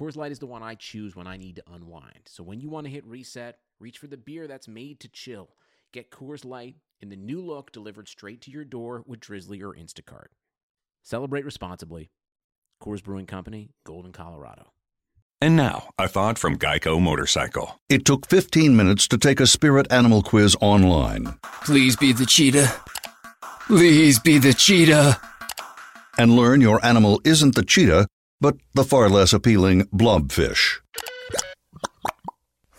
Coors Light is the one I choose when I need to unwind. So when you want to hit reset, reach for the beer that's made to chill. Get Coors Light in the new look delivered straight to your door with Drizly or Instacart. Celebrate responsibly. Coors Brewing Company, Golden, Colorado. And now, a thought from Geico Motorcycle. It took 15 minutes to take a spirit animal quiz online. Please be the cheetah. Please be the cheetah. And learn your animal isn't the cheetah, but the far less appealing blobfish.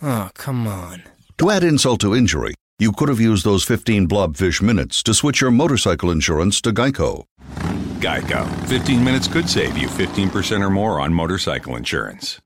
Oh, come on. To add insult to injury, you could have used those 15 blobfish minutes to switch your motorcycle insurance to Geico. Geico. 15 minutes could save you 15% or more on motorcycle insurance.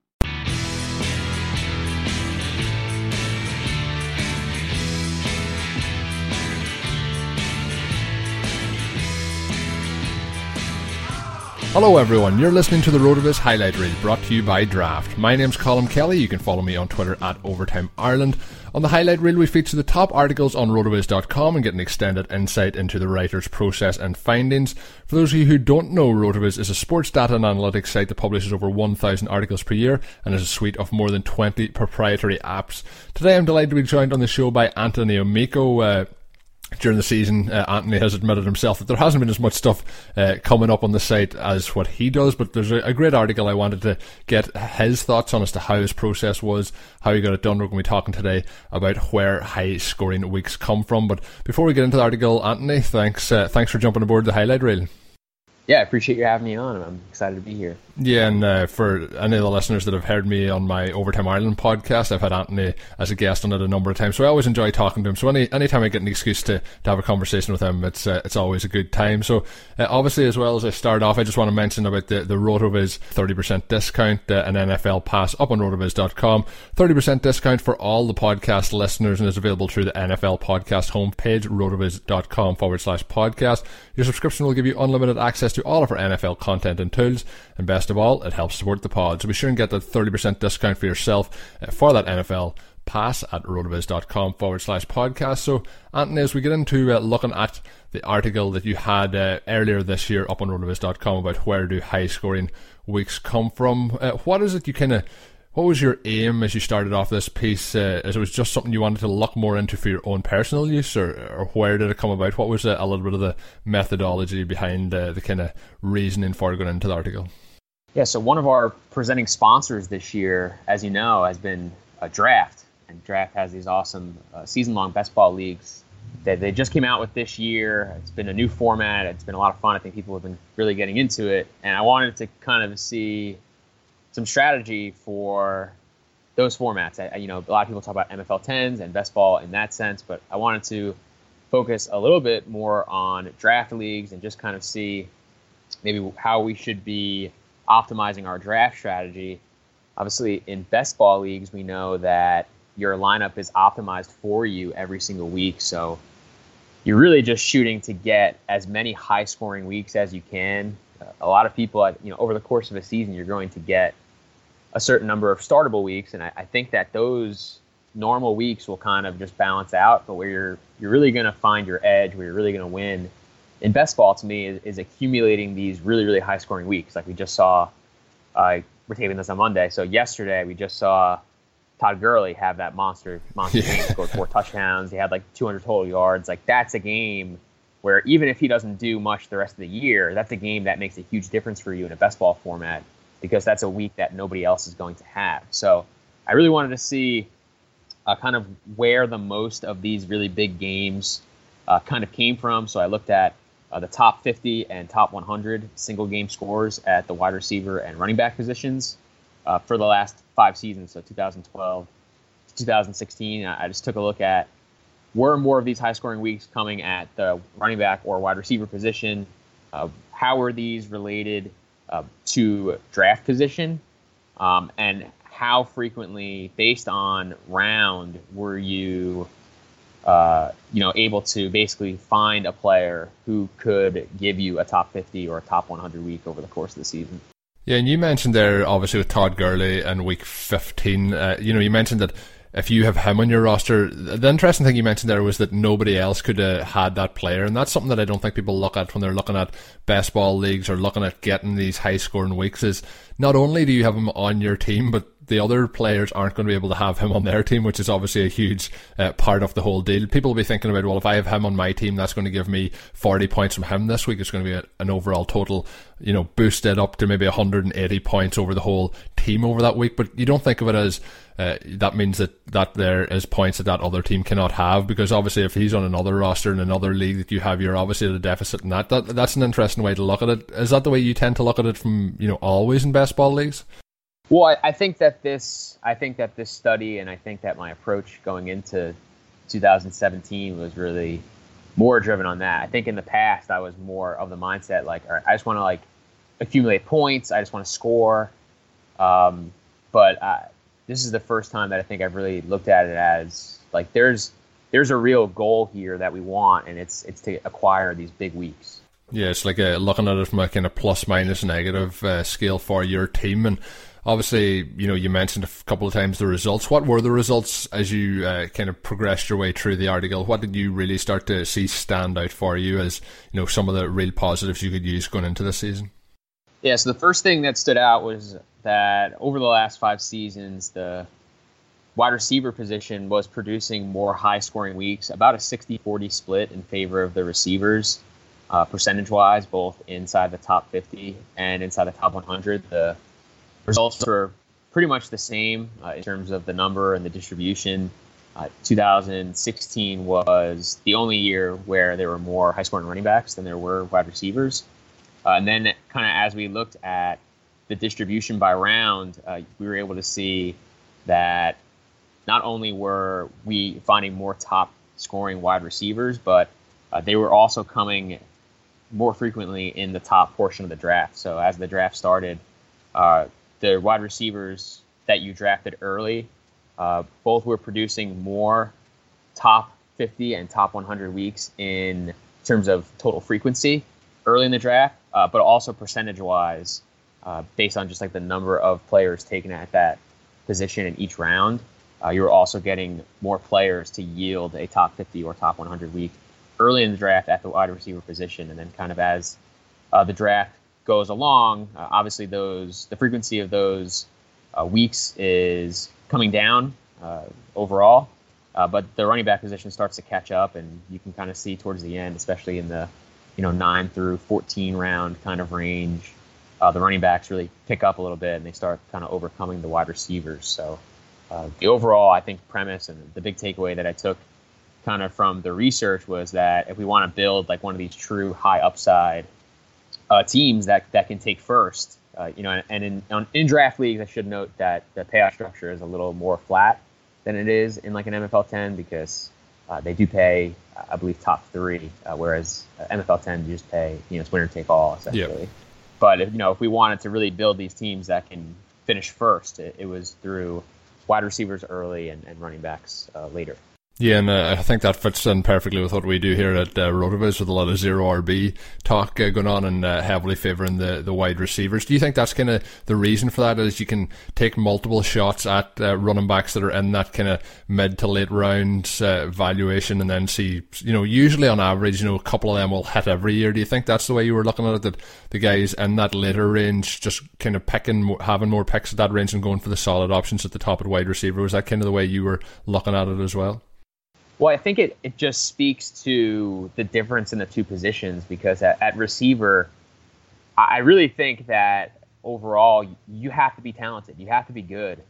Hello, everyone. You're listening to the RotoViz highlight reel brought to you by Draft. My name's Colm Kelly. You can follow me on Twitter at Overtime Ireland. On the highlight reel, we feature the top articles on rotoviz.com and get an extended insight into the writer's process and findings. For those of you who don't know, Rotoviz is a sports data and analytics site that publishes over 1,000 articles per year and has a suite of more than 20 proprietary apps. Today, I'm delighted to be joined on the show by Anthony Amico. Uh, during the season, uh, Anthony has admitted himself that there hasn't been as much stuff uh, coming up on the site as what he does, but there's a, a, great article I wanted to get his thoughts on as to how his process was, how he got it done. We're going to be talking today about where high scoring weeks come from. But before we get into the article, Anthony, thanks uh, thanks for jumping aboard the highlight reel. Yeah, I appreciate you having me on. I'm excited to be here. Yeah, and uh, for any of the listeners that have heard me on my Overtime Ireland podcast, I've had Anthony as a guest on it a number of times, so I always enjoy talking to him. So any anytime I get an excuse to, to have a conversation with him, it's uh, it's always a good time. So uh, obviously, as well as I start off, I just want to mention about the the Rotoviz 30% discount, uh, an NFL pass up on rotoviz.com, 30% discount for all the podcast listeners, and is available through the NFL podcast homepage, rotoviz.com forward slash podcast. Your subscription will give you unlimited access to all of our NFL content and tools. And best of all, it helps support the pod. So be sure and get that 30% discount for yourself uh, for that NFL pass at rotoviz.com forward slash podcast. So, Anthony, as we get into uh, looking at the article that you had uh, earlier this year up on rotoviz.com about where do high scoring weeks come from, uh, what is it you kind of what was your aim as you started off this piece? Uh, as it was just something you wanted to look more into for your own personal use, or, or where did it come about? What was a, a little bit of the methodology behind uh, the kind of reasoning for going into the article? Yeah, so one of our presenting sponsors this year, as you know, has been a draft, and draft has these awesome uh, season-long best ball leagues that they just came out with this year. It's been a new format. It's been a lot of fun. I think people have been really getting into it, and I wanted to kind of see some strategy for those formats. I, you know, a lot of people talk about MFL 10s and best ball in that sense, but I wanted to focus a little bit more on draft leagues and just kind of see maybe how we should be optimizing our draft strategy. Obviously, in best ball leagues, we know that your lineup is optimized for you every single week. So you're really just shooting to get as many high scoring weeks as you can. a lot of people, you know, over the course of a season, you're going to get a certain number of startable weeks, and I, I think that those normal weeks will kind of just balance out, but where you're you're really going to find your edge, where you're really going to win in best ball to me is, is, accumulating these really really high scoring weeks. Like we just saw, uh, we're taping this on Monday, so yesterday we just saw Todd Gurley have that monster monster yeah. game, scored four touchdowns. He had like 200 total yards. Like that's a game where even if he doesn't do much the rest of the year, that's a game that makes a huge difference for you in a best ball format because that's a week that nobody else is going to have. So I really wanted to see uh, kind of where the most of these really big games uh, kind of came from. So I looked at uh, the top 50 and top 100 single game scores at the wide receiver and running back positions uh, for the last five seasons, so 2012 to 2016. I just took a look at were more of these high scoring weeks coming at the running back or wide receiver position? Uh, how are these related uh, to draft position? Um, and how frequently, based on round, were you, uh, you know, able to basically find a player who could give you a top 50 or a top 100 week over the course of the season? Yeah, and you mentioned there, obviously, with Todd Gurley and week 15, uh, you know, you mentioned that if you have him on your roster, the interesting thing you mentioned there was that nobody else could have had that player, and that's something that I don't think people look at when they're looking at best ball leagues or looking at getting these high scoring weeks. Is not only do you have him on your team, but the other players aren't going to be able to have him on their team, which is obviously a huge uh, part of the whole deal. People will be thinking about, well, if I have him on my team, that's going to give me 40 points from him this week. It's going to be a, an overall total, you know, boosted up to maybe 180 points over the whole team over that week. But you don't think of it as uh, that means that, that there is points that that other team cannot have because obviously if he's on another roster in another league that you have, you're obviously at a deficit in that. that. That's an interesting way to look at it. Is that the way you tend to look at it from, you know, always in best ball leagues? Well, I, I, think that this, I think that this study, and I think that my approach going into 2017 was really more driven on that. I think in the past I was more of the mindset like, all right, I just want to like accumulate points, I just want to score. Um, but I, this is the first time that I think I've really looked at it as like there's there's a real goal here that we want, and it's it's to acquire these big weeks. Yeah, it's like a, looking at it from a kind of plus minus negative uh, scale for your team, and obviously, you know, you mentioned a couple of times the results. What were the results as you uh, kind of progressed your way through the article? What did you really start to see stand out for you as you know some of the real positives you could use going into this season? Yeah, so the first thing that stood out was that over the last five seasons, the wide receiver position was producing more high scoring weeks, about a 60 40 split in favor of the receivers, uh, percentage wise, both inside the top 50 and inside the top 100. The results were pretty much the same uh, in terms of the number and the distribution. Uh, 2016 was the only year where there were more high scoring running backs than there were wide receivers. Uh, and then, kind of as we looked at the distribution by round, uh, we were able to see that not only were we finding more top scoring wide receivers, but uh, they were also coming more frequently in the top portion of the draft. So as the draft started, uh, the wide receivers that you drafted early, uh, both were producing more top 50 and top 100 weeks in terms of total frequency early in the draft uh, but also percentage wise, uh, based on just like the number of players taken at that position in each round, uh, you're also getting more players to yield a top 50 or top 100 week early in the draft at the wide receiver position, and then kind of as uh, the draft goes along, uh, obviously those the frequency of those uh, weeks is coming down overall. but the running back position starts to catch up, and you can kind of see towards the end, especially in the you know, nine through 14 round kind of range, uh, the running backs really pick up a little bit and they start kind of overcoming the wide receivers. So uh, the overall, I think, premise and the big takeaway that I took kind of from the research was that if we want to build like one of these true high upside uh, teams that that can take first, uh, you know, and in on, in draft leagues, I should note that the payout structure is a little more flat than it is in like an MFL 10 because uh, they do pay, I believe, top three, uh, whereas uh, MFL 10 you just pay, you know, it's winner take all essentially. Yep. But if, you know, if we wanted to really build these teams that can finish first, it, it was through wide receivers early and, and running backs uh, later. Yeah, and uh, I think that fits in perfectly with what we do here at uh, Rotoviz with a lot of zero RB talk uh, going on and uh, heavily favouring the, the wide receivers. Do you think that's kind of the reason for that? Is you can take multiple shots at uh, running backs that are in that kind of mid to late rounds uh, valuation and then see, you know, usually on average, you know, a couple of them will hit every year. Do you think that's the way you were looking at it? That the guys in that later range just kind of picking, having more picks at that range and going for the solid options at the top at wide receiver? Was that kind of the way you were looking at it as well? Well, I think it, it just speaks to the difference in the two positions because at, at receiver, I really think that overall you have to be talented. You have to be good,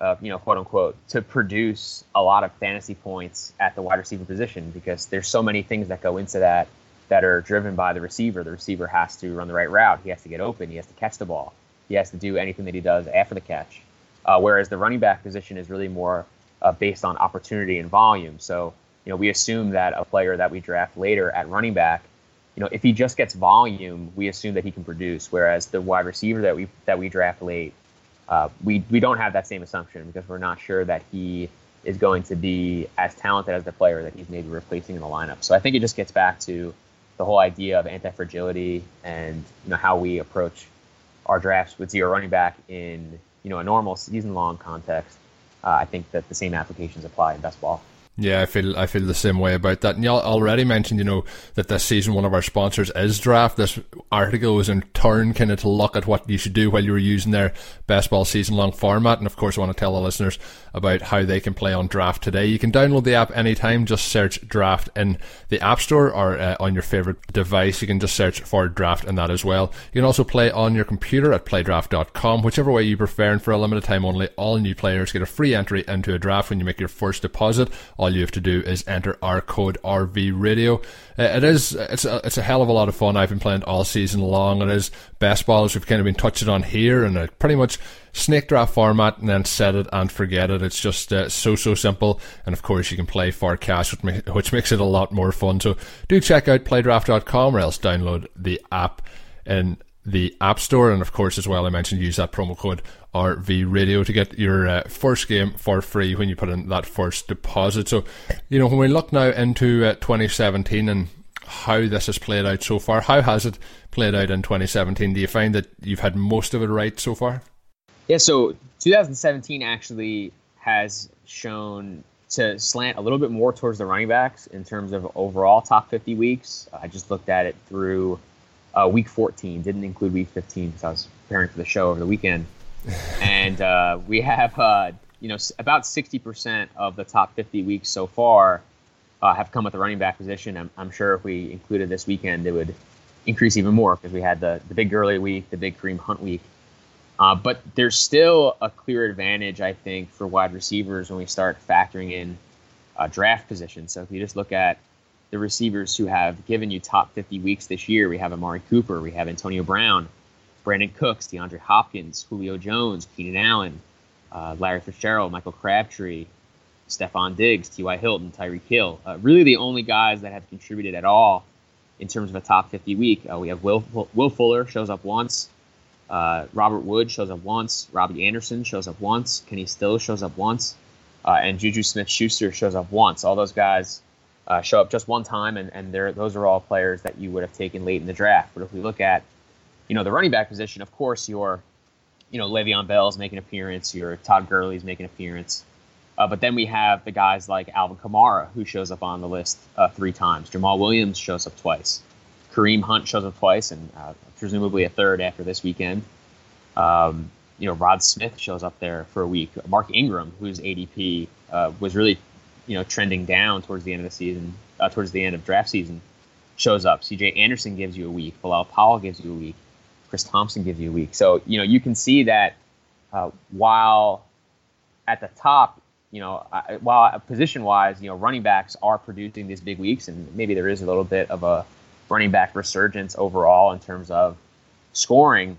uh, you know, quote unquote, to produce a lot of fantasy points at the wide receiver position because there's so many things that go into that that are driven by the receiver. The receiver has to run the right route. He has to get open. He has to catch the ball. He has to do anything that he does after the catch. Uh, whereas the running back position is really more uh, based on opportunity and volume. So, you know, we assume that a player that we draft later at running back, you know, if he just gets volume, we assume that he can produce. Whereas the wide receiver that we that we draft late, uh, we we don't have that same assumption because we're not sure that he is going to be as talented as the player that he's maybe replacing in the lineup. So I think it just gets back to the whole idea of anti-fragility and you know how we approach our drafts with zero running back in you know a normal season-long context uh, Uh, I think that the same applications apply in best ball. Yeah, I feel I feel the same way about that. And you already mentioned, you know, that this season one of our sponsors is Draft. This article was in turn kind of to look at what you should do while you were using their best ball season long format. And of course, I want to tell the listeners about how they can play on Draft today. You can download the app anytime. Just search Draft in the App Store or uh, on your favorite device. You can just search for Draft in that as well. You can also play on your computer at playdraft.com, whichever way you prefer. And for a limited time only, all new players get a free entry into a draft when you make your first deposit all you have to do is enter our code RV Radio. Uh, it is it's a, it's a hell of a lot of fun. I've been playing all season long. It is best balls we've kind of been touching on here, and pretty much snake draft format, and then set it and forget it. It's just uh, so so simple, and of course you can play for cash, which, which makes it a lot more fun. So do check out playdraft.com or else download the app in the App Store, and of course as well I mentioned use that promo code RV Radio to get your uh, first game for free when you put in that first deposit. So, you know, when we look now into uh, 2017 and how this has played out so far, how has it played out in 2017? Do you find that you've had most of it right so far? Yeah, so 2017 actually has shown to slant a little bit more towards the running backs in terms of overall top 50 weeks. I just looked at it through uh, week 14, didn't include week 15 because I was preparing for the show over the weekend and uh, we have uh, you know about 60% of the top 50 weeks so far uh, have come at the running back position. I'm, I'm, sure if we included this weekend, it would increase even more because we had the, the big Gurley week, the big Kareem Hunt week. Uh, but there's still a clear advantage, I think, for wide receivers when we start factoring in uh, draft position. So if you just look at the receivers who have given you top 50 weeks this year, we have Amari Cooper, we have Antonio Brown, Brandin Cooks, DeAndre Hopkins, Julio Jones, Keenan Allen, uh, Larry Fitzgerald, Michael Crabtree, Stefon Diggs, T.Y. Hilton, Tyreek Hill. Uh, really the only guys that have contributed at all in terms of a top 50 week. Uh, we have Will, Will Fuller shows up once. Uh, Robert Wood shows up once. Robbie Anderson shows up once. Kenny Stills shows up once. Uh, and Juju Smith Schuster shows up once. All those guys uh, show up just one time, and, and those are all players that you would have taken late in the draft. But if we look at you know, the running back position, of course, your, you know, Le'Veon Bell's making an appearance, your Todd Gurley's making an appearance. Uh, but then we have the guys like Alvin Kamara, who shows up on the list uh, three times. Jamaal Williams shows up twice. Kareem Hunt shows up twice, and uh, presumably a third after this weekend. Um, you know, Rod Smith shows up there for a week. Mark Ingram, whose ADP uh, was really, you know, trending down towards the end of the season, uh, towards the end of draft season, shows up. C.J. Anderson gives you a week. Bilal Powell gives you a week. Chris Thompson gives you a week. So you know you can see that uh, while at the top, you know, while position wise, you know, running backs are producing these big weeks, and maybe there is a little bit of a running back resurgence overall in terms of scoring.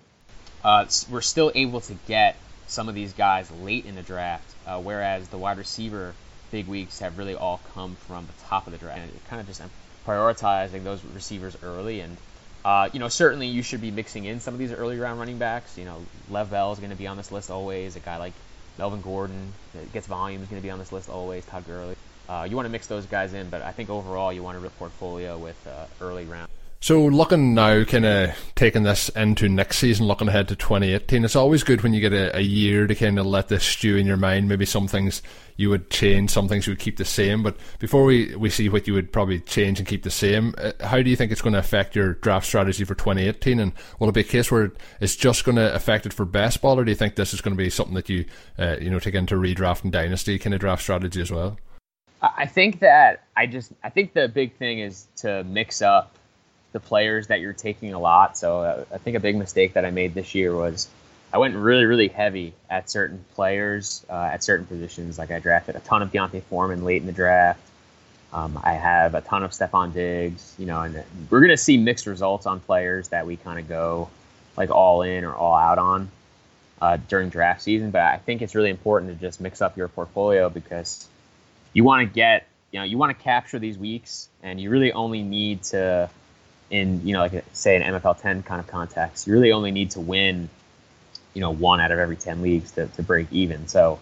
Uh, we're still able to get some of these guys late in the draft, uh, whereas the wide receiver big weeks have really all come from the top of the draft. And it kind of just prioritizing those receivers early and uh, you know, certainly you should be mixing in some of these early round running backs. You know, Lev Bell is going to be on this list always. A guy like Melvin Gordon that gets volume is going to be on this list always. Todd Gurley. uh, you want to mix those guys in. But I think overall, you want a portfolio with uh, early round. So looking now, kind of taking this into next season, looking ahead to 2018, it's always good when you get a, a year to kind of let this stew in your mind. Maybe some things you would change, some things you would keep the same. But before we, we see what you would probably change and keep the same, uh, how do you think it's going to affect your draft strategy for 2018? And will it be a case where it's just going to affect it for best ball, or do you think this is going to be something that you uh, you know take into redraft and dynasty kind of draft strategy as well? I think that I just I think the big thing is to mix up the players that you're taking a lot. So uh, I think a big mistake that I made this year was I went really, really heavy at certain players uh, at certain positions. Like I drafted a ton of D'Onta Foreman late in the draft. Um, I have a ton of Stefon Diggs, you know, and we're going to see mixed results on players that we kind of go like all in or all out on uh, during draft season. But I think it's really important to just mix up your portfolio because you want to get, you know, you want to capture these weeks and you really only need to in you know like say an MFL 10 kind of context, you really only need to win you know one out of every 10 leagues to, to break even. So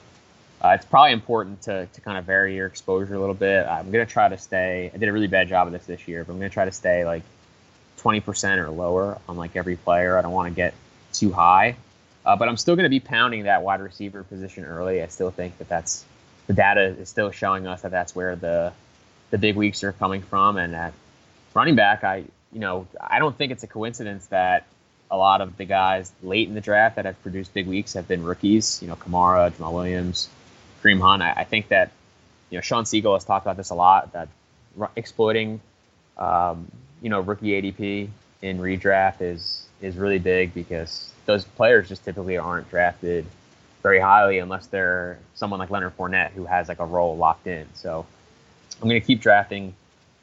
uh, it's probably important to, to kind of vary your exposure a little bit. I'm to try to stay. I did a really bad job of this this year, but I'm to try to stay like 20% or lower on like every player. I don't want to get too high, uh, but I'm still going to be pounding that wide receiver position early. I still think that that's the data is still showing us that that's where the the big weeks are coming from, and at running back, I you know, I don't think it's a coincidence that a lot of the guys late in the draft that have produced big weeks have been rookies. You know, Kamara, Jamaal Williams, Kareem Hunt. I, I think that you know Shawn Siegele has talked about this a lot. That exploiting, um, you know, rookie ADP in redraft is is really big because those players just typically aren't drafted very highly unless they're someone like Leonard Fournette who has like a role locked in. So I'm going to keep drafting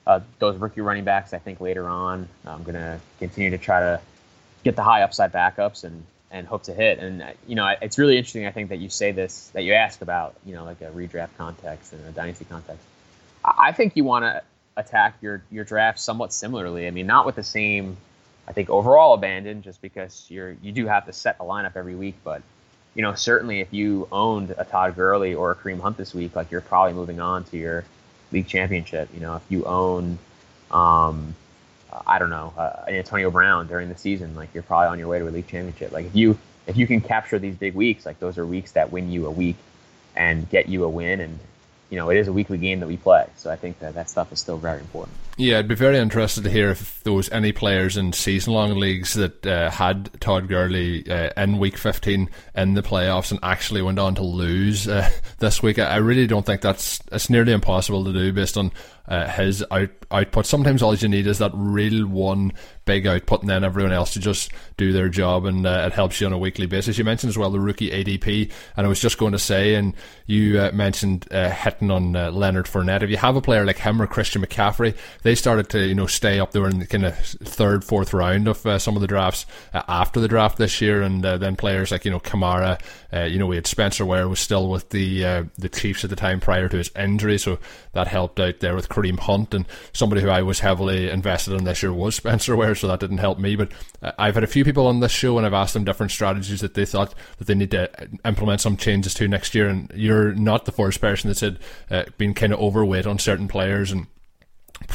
uh, those rookie running backs, I think later on, I'm going to continue to try to get the high upside backups and and hope to hit. And you know, it's really interesting. I think that you say this, that you ask about, you know, like a redraft context and a dynasty context. I think you want to attack your your draft somewhat similarly. I mean, not with the same, I think overall abandon, just because you're you do have to set a lineup every week, but you know, certainly if you owned a Todd Gurley or a Kareem Hunt this week, like you're probably moving on to your league championship. You know, if you own, um, I don't know, uh, Antonio Brown during the season, like you're probably on your way to a league championship. Like if you if you can capture these big weeks, like those are weeks that win you a week and get you a win, and you know it is a weekly game that we play. So I think that that stuff is still very important. Yeah, I'd be very interested to hear if there was any players in season-long leagues that uh, had Todd Gurley uh, in Week 15 in the playoffs and actually went on to lose uh, this week. I really don't think that's it's nearly impossible to do based on uh, his out, output. Sometimes all you need is that real one big output, and then everyone else to just do their job, and uh, it helps you on a weekly basis. You mentioned as well the rookie ADP, and I was just going to say, and you uh, mentioned uh, hitting on uh, Leonard Fournette. If you have a player like him or Christian McCaffrey, they started to you know stay up there in the kind of third, fourth round of uh, some of the drafts after the draft this year, and then players like you know Kamara, you know we had Spencer Ware was still with the the Chiefs at the time prior to his injury, so that helped out there with Kareem Hunt, and somebody who I was heavily invested in this year was Spencer Ware, so that didn't help me. But uh, I've had a few people on this show, and I've asked them different strategies that they thought that they need to implement some changes to next year. And you're not the first person that said uh, being kind of overweight on certain players and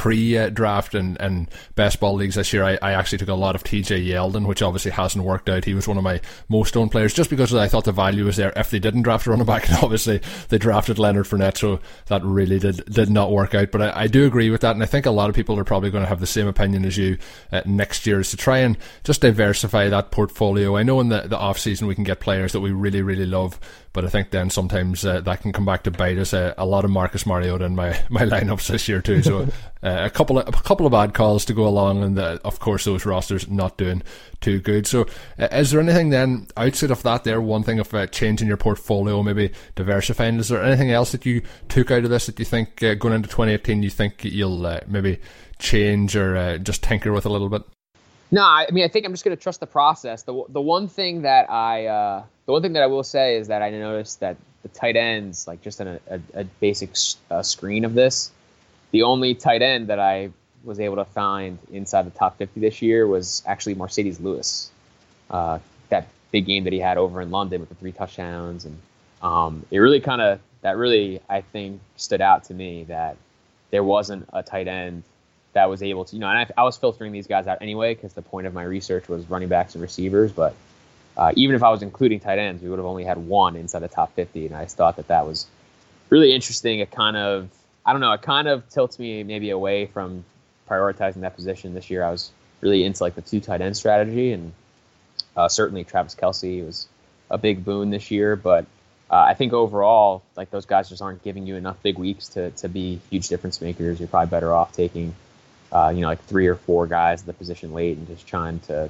pre-draft and, and best ball leagues this year, I, I actually took a lot of TJ Yeldon, which obviously hasn't worked out. He was one of my most owned players just because I thought the value was there if they didn't draft a running back. And obviously they drafted Leonard Fournette, so that really did, did not work out. But I, I do agree with that. And I think a lot of people are probably going to have the same opinion as you uh, next year is to try and just diversify that portfolio. I know in the, the off season we can get players that we really, really love but I think then sometimes uh, that can come back to bite us. Uh, a lot of Marcus Mariota in my, my lineups this year too. So uh, a couple of a couple of bad calls to go along, and uh, of course those rosters not doing too good. So uh, is there anything then outside of that? There one thing of uh, changing your portfolio, maybe diversifying. Is there anything else that you took out of this that you think going into 2018 you think you'll maybe change or just tinker with a little bit? No, I mean I think I'm just going to trust the process. The the one thing that I the one thing that I will say is that I noticed that the tight ends, like just in a, a, a basic uh, screen of this, the only tight end that I was able to find inside the top 50 this year was actually Marcedes Lewis. Uh, that big game that he had over in London with the three touchdowns, and um, it really kind of that really I think stood out to me that there wasn't a tight end that was able to, you know, and I, I was filtering these guys out anyway because the point of my research was running backs and receivers. But uh, even if I was including tight ends, we would have only had one inside the top 50. And I thought that that was really interesting. It kind of, I don't know, it kind of tilts me maybe away from prioritizing that position this year. I was really into like the two tight end strategy. And uh, certainly Travis Kelce was a big boon this year. But uh, I think overall, like those guys just aren't giving you enough big weeks to, to be huge difference makers. You're probably better off taking uh, you know, like three or four guys at the position late and just trying to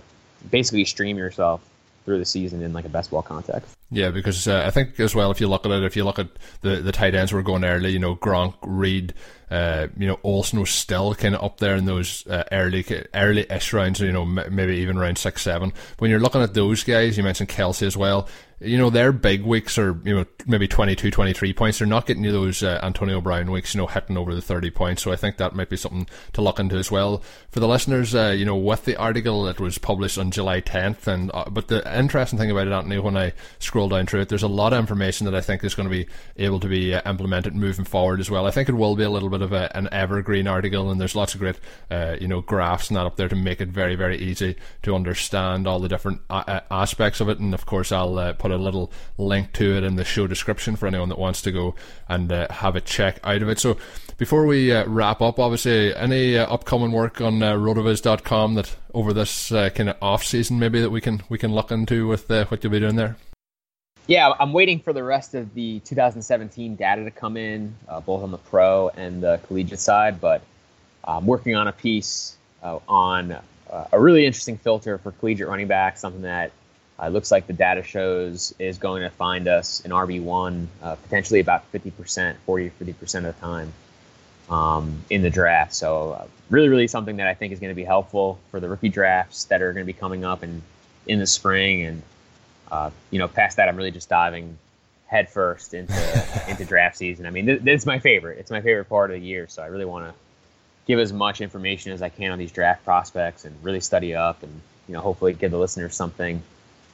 basically stream yourself through the season in like a best ball context. Yeah, because uh, I think as well, if you look at it, if you look at the the tight ends we're going early, you know, Gronk, Reed, uh, you know, Olsen was still kind of up there in those uh, early early ish rounds, you know, m- maybe even around six seven. When you're looking at those guys, you mentioned Kelce as well you know, their big weeks are, you know, maybe 22, 23 points. They're not getting you those uh, Antonio Brown weeks, you know, hitting over the 30 points. So I think that might be something to look into as well. For the listeners, uh, you know, with the article that was published on July 10th, and uh, but the interesting thing about it, Anthony, when I scroll down through it, there's a lot of information that I think is going to be able to be uh, implemented moving forward as well. I think it will be a little bit of a, an evergreen article, and there's lots of great, uh, you know, graphs and that up there to make it very, very easy to understand all the different uh, aspects of it. And of course, I'll put a little link to it in the show description for anyone that wants to go and uh, have a check out of it. So before we uh, wrap up, obviously, any uh, upcoming work on uh, rotoviz.com that over this uh, kind of off season maybe that we can we can look into with uh, what you'll be doing there. Yeah, I'm waiting for the rest of the 2017 data to come in, uh, both on the pro and the collegiate side. But I'm working on a piece on a really interesting filter for collegiate running backs, something that it looks like the data shows is going to find us an RB1 uh, potentially about 50%, 40 50% of the time um, in the draft. So, uh, really, really something that I think is going to be helpful for the rookie drafts that are going to be coming up in, in the spring. And, uh, you know, past that, I'm really just diving headfirst into, into draft season. I mean, this, this is my favorite. It's my favorite part of the year. So, I really want to give as much information as I can on these draft prospects and really study up and, you know, hopefully give the listeners something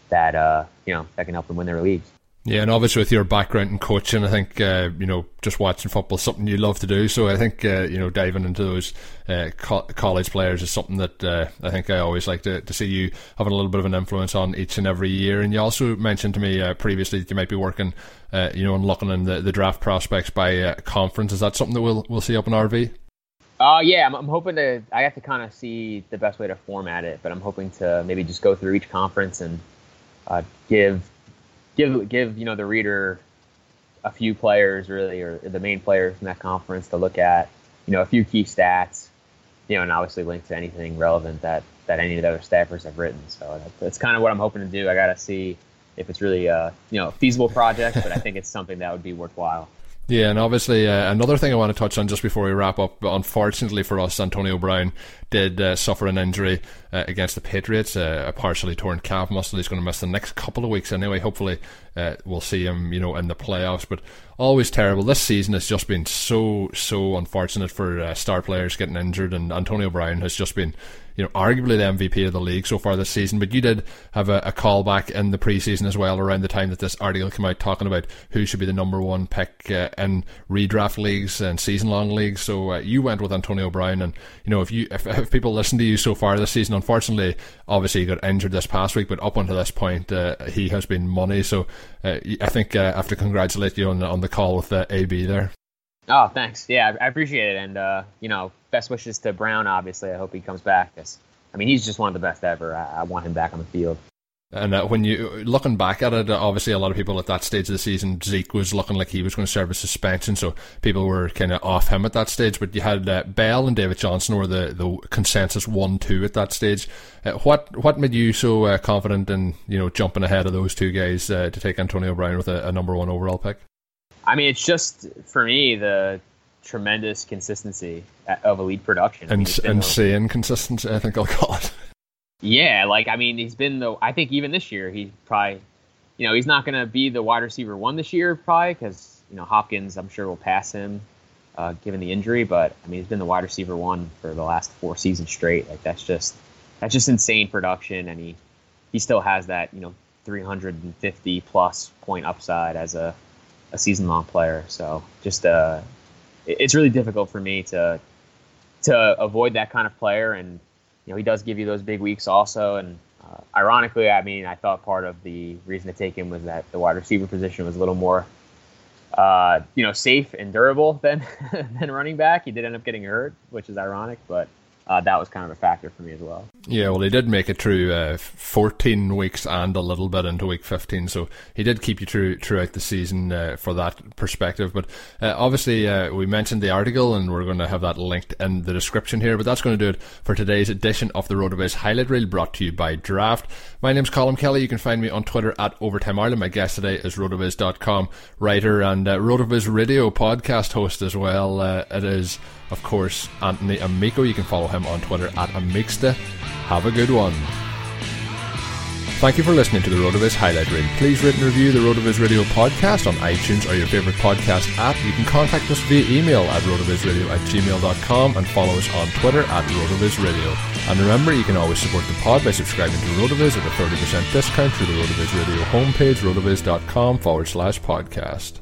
that uh, you know that can help them win their leagues. Yeah, and obviously with your background in coaching, I think uh, you know just watching football is something you love to do. So I think uh, you know diving into those uh, co- college players is something that uh, I think I always like to, to see you having a little bit of an influence on each and every year. And you also mentioned to me uh, previously that you might be working, uh, you know, and looking in the, the draft prospects by conference. Is that something that we'll we'll see up in RV? Uh, yeah, I'm, I'm hoping to. I have to kind of see the best way to format it, but I'm hoping to maybe just go through each conference and uh, give give give you know the reader a few players really or the main players in that conference to look at you know a few key stats you know and obviously link to anything relevant that that any of the other staffers have written. So that's, kind of what i'm hoping to do. I gotta see if it's really a you know feasible project but i think it's something that would be worthwhile yeah, and obviously uh, another thing I want to touch on just before we wrap up. But Unfortunately for us, Antonio Brown did uh, suffer an injury uh, against the Patriots, uh, a partially torn calf muscle. He's going to miss the next couple of weeks anyway. Hopefully, uh, we'll see him, you know, in the playoffs. But always terrible. This season has just been so so unfortunate for uh, star players getting injured, and Antonio Brown has just been you know, arguably the MVP of the league so far this season. But you did have a, a callback in the preseason as well around the time that this article came out talking about who should be the number one pick uh, in redraft leagues and season long leagues. So uh, you went with Antonio Brown, and you know if you if, if, people listen to you so far this season, unfortunately, obviously he got injured this past week, but up until this point, uh, he has been money. So uh, I think uh, I have to congratulate you on on the call with the AB there. Oh, thanks. Yeah, I appreciate it, and uh, you know, best wishes to Brown. Obviously, I hope he comes back. Cause, I mean, he's just one of the best ever. I, I want him back on the field. And uh, when you looking back at it, obviously a lot of people at that stage of the season, Zeke was looking like he was going to serve a suspension, so people were kind of off him at that stage. But you had uh, Bell and David Johnson were the, the consensus one two at that stage. Uh, what what made you so uh, confident in you know jumping ahead of those two guys uh, to take Antonio Brown with a, a number one overall pick? I mean, it's just for me the tremendous consistency of elite production. I mean, insane consistency, I think I'll call it. Yeah, like I mean, he's been the. I think even this year, he probably, you know, he's not going to be the wide receiver one this year, probably because you know Hopkins, I'm sure will pass him, uh, given the injury. But I mean, he's been the wide receiver one for the last four seasons straight. Like that's just that's just insane production, and he he still has that you know 350 plus point upside as a a season long player. So just uh, it's really difficult for me to to avoid that kind of player. And you know, he does give you those big weeks also. And uh, ironically, I mean, I thought part of the reason to take him was that the wide receiver position was a little more uh, you know, safe and durable than than running back. He did end up getting hurt, which is ironic, but uh, that was kind of a factor for me as well. Yeah, well, he did make it through uh, 14 weeks and a little bit into week 15, so he did keep you through throughout the season uh, for that perspective. But uh, obviously, uh, we mentioned the article, and we're going to have that linked in the description here. But that's going to do it for today's edition of the RotoViz Highlight Reel, brought to you by Draft. My name's Colm Kelly. You can find me on Twitter at Overtime Ireland. My guest today is RotoViz.com writer and uh, RotoViz Radio podcast host as well. Uh, it is of course, Anthony Amico. You can follow him on Twitter at Amicsta. Have a good one. Thank you for listening to the RotoViz Highlight Reel. Please rate and review the RotoViz Radio podcast on iTunes or your favorite podcast app. You can contact us via email at rotovizradio at gmail.com and follow us on Twitter at RotoViz Radio. And remember, you can always support the pod by subscribing to RotoViz at a 30% discount through the RotoViz Radio homepage, rotoviz.com forward slash podcast.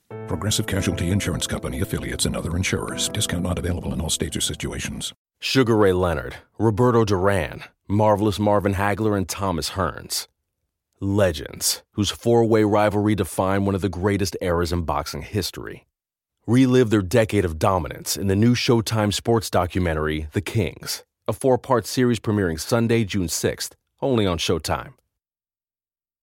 Progressive Casualty Insurance Company affiliates and other insurers. Discount not available in all states or situations. Sugar Ray Leonard, Roberto Duran, Marvelous Marvin Hagler, and Thomas Hearns. Legends, whose four way rivalry defined one of the greatest eras in boxing history. Relive their decade of dominance in the new Showtime sports documentary, The Kings, a four part series premiering Sunday, June 6th, only on Showtime.